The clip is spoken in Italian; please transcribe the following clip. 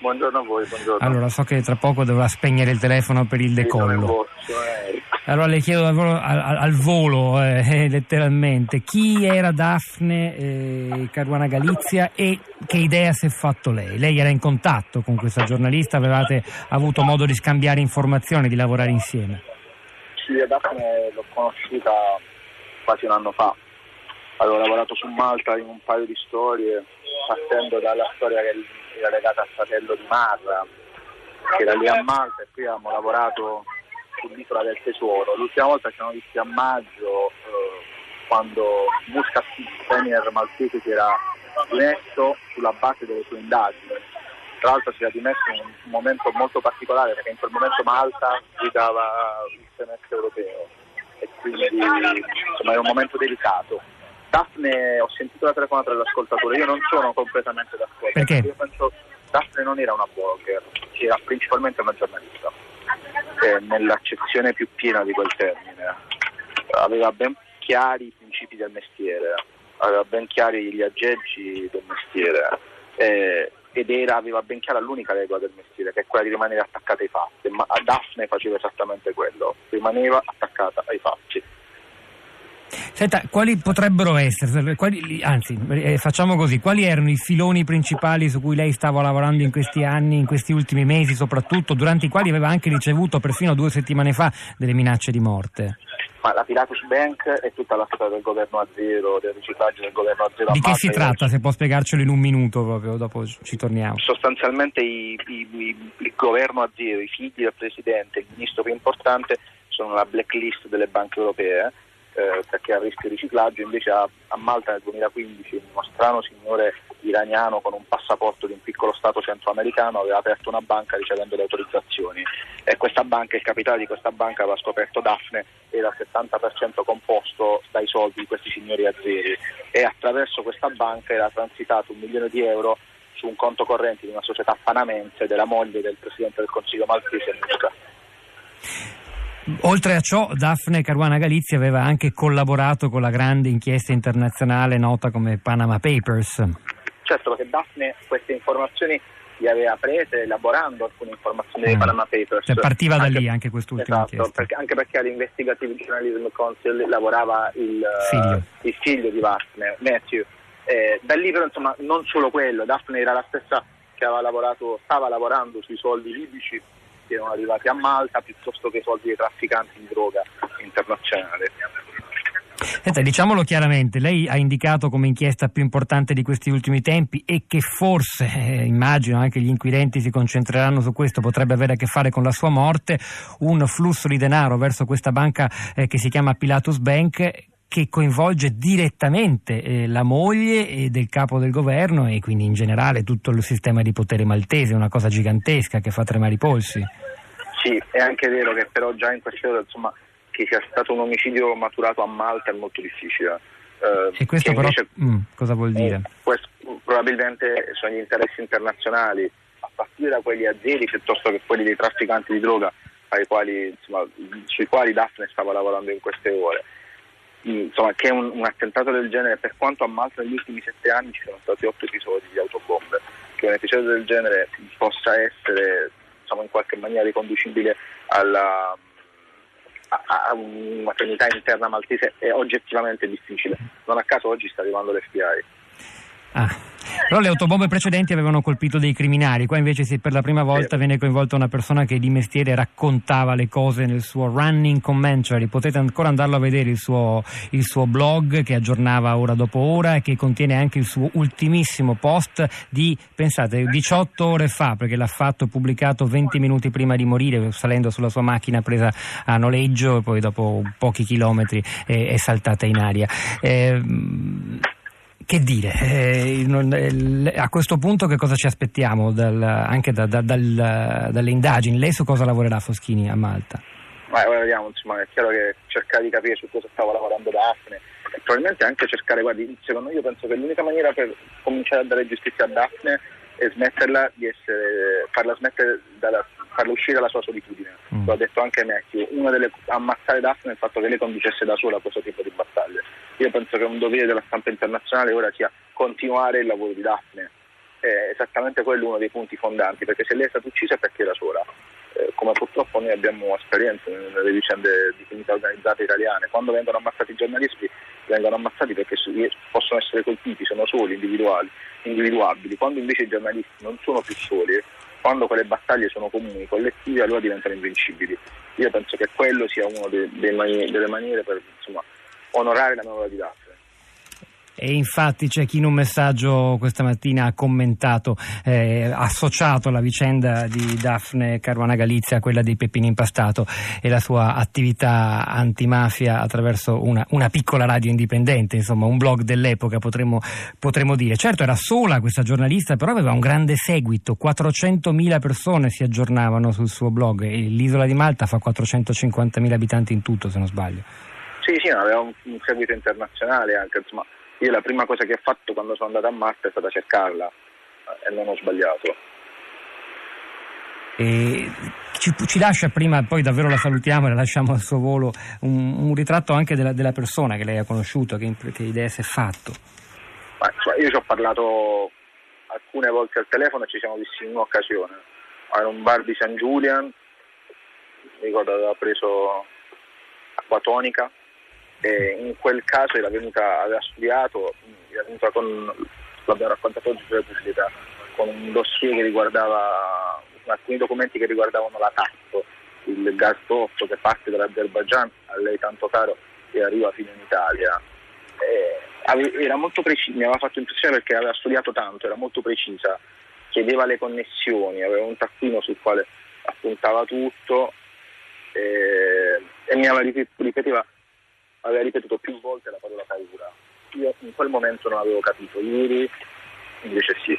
Buongiorno a voi, buongiorno. Allora, so che tra poco dovrà spegnere il telefono per il decollo. Eh. Allora le chiedo al volo, al, al volo eh, letteralmente, chi era Daphne eh, Caruana Galizia e che idea si è fatto lei? Lei era in contatto con questa giornalista, avevate avuto modo di scambiare informazioni, di lavorare insieme? Sì, Daphne l'ho conosciuta quasi un anno fa. Avevo lavorato su Malta in un paio di storie, partendo dalla storia che era legata al fratello di Marra, che era lì a Malta e qui abbiamo lavorato sull'isola del tesoro. L'ultima volta ci siamo visti a maggio eh, quando Muscat, premier maltese, si era dimesso sulla base delle sue indagini. Tra l'altro si era dimesso in un momento molto particolare perché in quel momento Malta guidava il semestre europeo e quindi insomma, era un momento delicato. Daphne, ho sentito la telefonata dell'ascoltatore, io non sono completamente d'accordo. Perché? Io penso Daphne non era una blogger, era principalmente una giornalista, eh, nell'accezione più piena di quel termine. Aveva ben chiari i principi del mestiere, aveva ben chiari gli aggeggi del mestiere eh, ed era, aveva ben chiara l'unica regola del mestiere, che è quella di rimanere attaccata ai fatti. Ma a Daphne faceva esattamente quello, rimaneva attaccata ai fatti. Senta, quali potrebbero essere, quali, anzi eh, facciamo così, quali erano i filoni principali su cui lei stava lavorando in questi anni, in questi ultimi mesi soprattutto, durante i quali aveva anche ricevuto perfino due settimane fa delle minacce di morte? Ma la Pilatus Bank è tutta la storia del governo a zero, del riciclaggio del governo a zero. Di che si tratta, se può spiegarcelo in un minuto proprio, dopo ci torniamo. Sostanzialmente i, i, i, il governo a zero, i figli del presidente, il ministro più importante sono la blacklist delle banche europee eh, perché a rischio di riciclaggio, invece a, a, Malta nel 2015 uno strano signore iraniano con un passaporto di un piccolo stato centroamericano aveva aperto una banca ricevendo le autorizzazioni e questa banca, il capitale di questa banca aveva scoperto Daphne era al 70% composto dai soldi di questi signori azzeri e attraverso questa banca era transitato un milione di euro su un conto corrente di una società panamense della moglie del presidente del Consiglio maltese Muscat. Oltre a ciò, Daphne Caruana Galizia aveva anche collaborato con la grande inchiesta internazionale nota come Panama Papers. Certo, perché Daphne queste informazioni le aveva prese elaborando alcune informazioni dei mm. Panama Papers. Cioè partiva da lì anche quest'ultima esatto, inchiesta. Perché, anche perché all'Investigative Journalism Council lavorava il figlio, uh, il figlio di Daphne, Matthew. Eh, da lì però insomma non solo quello, Daphne era la stessa che aveva lavorato, stava lavorando sui soldi libici che erano arrivati a Malta piuttosto che soldi dei trafficanti di droga internazionali. Senta, diciamolo chiaramente, lei ha indicato come inchiesta più importante di questi ultimi tempi e che forse, eh, immagino anche gli inquirenti si concentreranno su questo, potrebbe avere a che fare con la sua morte, un flusso di denaro verso questa banca eh, che si chiama Pilatus Bank che coinvolge direttamente eh, la moglie del capo del governo e quindi in generale tutto il sistema di potere maltese, una cosa gigantesca che fa tremare i polsi. Sì, è anche vero che però già in queste ore insomma, che sia stato un omicidio maturato a Malta è molto difficile. Eh, e questo però invece, mm, cosa vuol dire? Eh, questo, probabilmente sono gli interessi internazionali, a partire da quelli azieri piuttosto che quelli dei trafficanti di droga quali, insomma, sui quali Daphne stava lavorando in queste ore insomma, che un, un, attentato del genere, per quanto a Malta negli ultimi sette anni ci sono stati otto episodi di autobombe, che un episodio del genere possa essere insomma, in qualche maniera riconducibile alla, a, a una maternità interna maltese è oggettivamente difficile. Non a caso oggi sta arrivando l'FBI. Ah. Però le autobombe precedenti avevano colpito dei criminali, qua invece per la prima volta viene coinvolta una persona che di mestiere raccontava le cose nel suo running commentary, potete ancora andarlo a vedere il suo, il suo blog che aggiornava ora dopo ora e che contiene anche il suo ultimissimo post di, pensate, 18 ore fa, perché l'ha fatto pubblicato 20 minuti prima di morire, salendo sulla sua macchina presa a noleggio e poi dopo pochi chilometri è, è saltata in aria. Eh, che dire, eh, non, eh, a questo punto che cosa ci aspettiamo dal, anche da, da, dal, dalle indagini? Lei su cosa lavorerà Foschini a Malta? Ma ora vediamo, insomma, è chiaro che cercare di capire su cosa stava lavorando Daphne e probabilmente anche cercare, guardi, secondo me io penso che l'unica maniera per cominciare a dare giustizia a Daphne è smetterla di essere, farla smettere dalla, farla uscire dalla sua solitudine. Mm. Lo ha detto anche Matthew, una delle ammazzare Daphne è il fatto che lei conducesse da sola questo tipo di battaglie. Io penso che un dovere della stampa internazionale ora sia continuare il lavoro di Daphne è esattamente quello uno dei punti fondanti, perché se lei è stata uccisa è perché era sola. Eh, come purtroppo noi abbiamo esperienze nelle vicende di criminalità organizzate italiane, quando vengono ammazzati i giornalisti vengono ammazzati perché possono essere colpiti, sono soli, individuali, individuabili, quando invece i giornalisti non sono più soli, quando quelle battaglie sono comuni, collettive, allora diventano invincibili. Io penso che quello sia una delle maniere per insomma, onorare la memoria di Daphne. E infatti c'è chi in un messaggio questa mattina ha commentato, eh, associato la vicenda di Daphne Caruana Galizia a quella di Peppino Impastato e la sua attività antimafia attraverso una, una piccola radio indipendente, insomma un blog dell'epoca potremmo, potremmo, dire. Certo era sola questa giornalista, però aveva un grande seguito, 400.000 persone si aggiornavano sul suo blog e l'isola di Malta fa 450.000 abitanti in tutto se non sbaglio. Sì, sì, aveva un, un seguito internazionale anche, insomma io la prima cosa che ho fatto quando sono andato a Marte è stata cercarla eh, e non ho sbagliato. E ci, ci, lascia prima, poi davvero la salutiamo e la lasciamo al suo volo, un, un ritratto anche della, della, persona che lei ha conosciuto, che, che idee si è fatto? Ma, cioè, io ci ho parlato alcune volte al telefono e ci siamo visti in un'occasione. Era un bar di San Julian, mi ricordo aveva preso acqua tonica e in quel caso era venuta, aveva studiato, era venuta con, l'abbiamo raccontato oggi sulle pubblicità, con un dossier che riguardava alcuni documenti che riguardavano la TAP, il gasdotto che parte dall'Azerbaijan, a lei tanto caro, e arriva fino in Italia. E era molto precisa, mi aveva fatto impressione perché aveva studiato tanto, era molto precisa, chiedeva le connessioni, aveva un taccuino sul quale appuntava tutto e, e mi ripeteva aveva ripetuto più volte la parola paura. Io in quel momento non avevo capito, ieri invece sì.